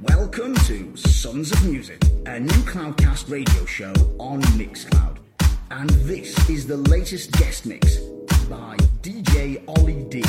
Welcome to Sons of Music, a new Cloudcast radio show on Mixcloud. And this is the latest guest mix by DJ Ollie D.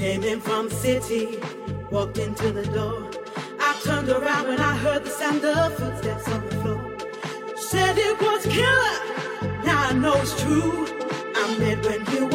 Came in from city, walked into the door. I turned around when I heard the sound of footsteps on the floor. Said it was killer, now I know it's true. I met when you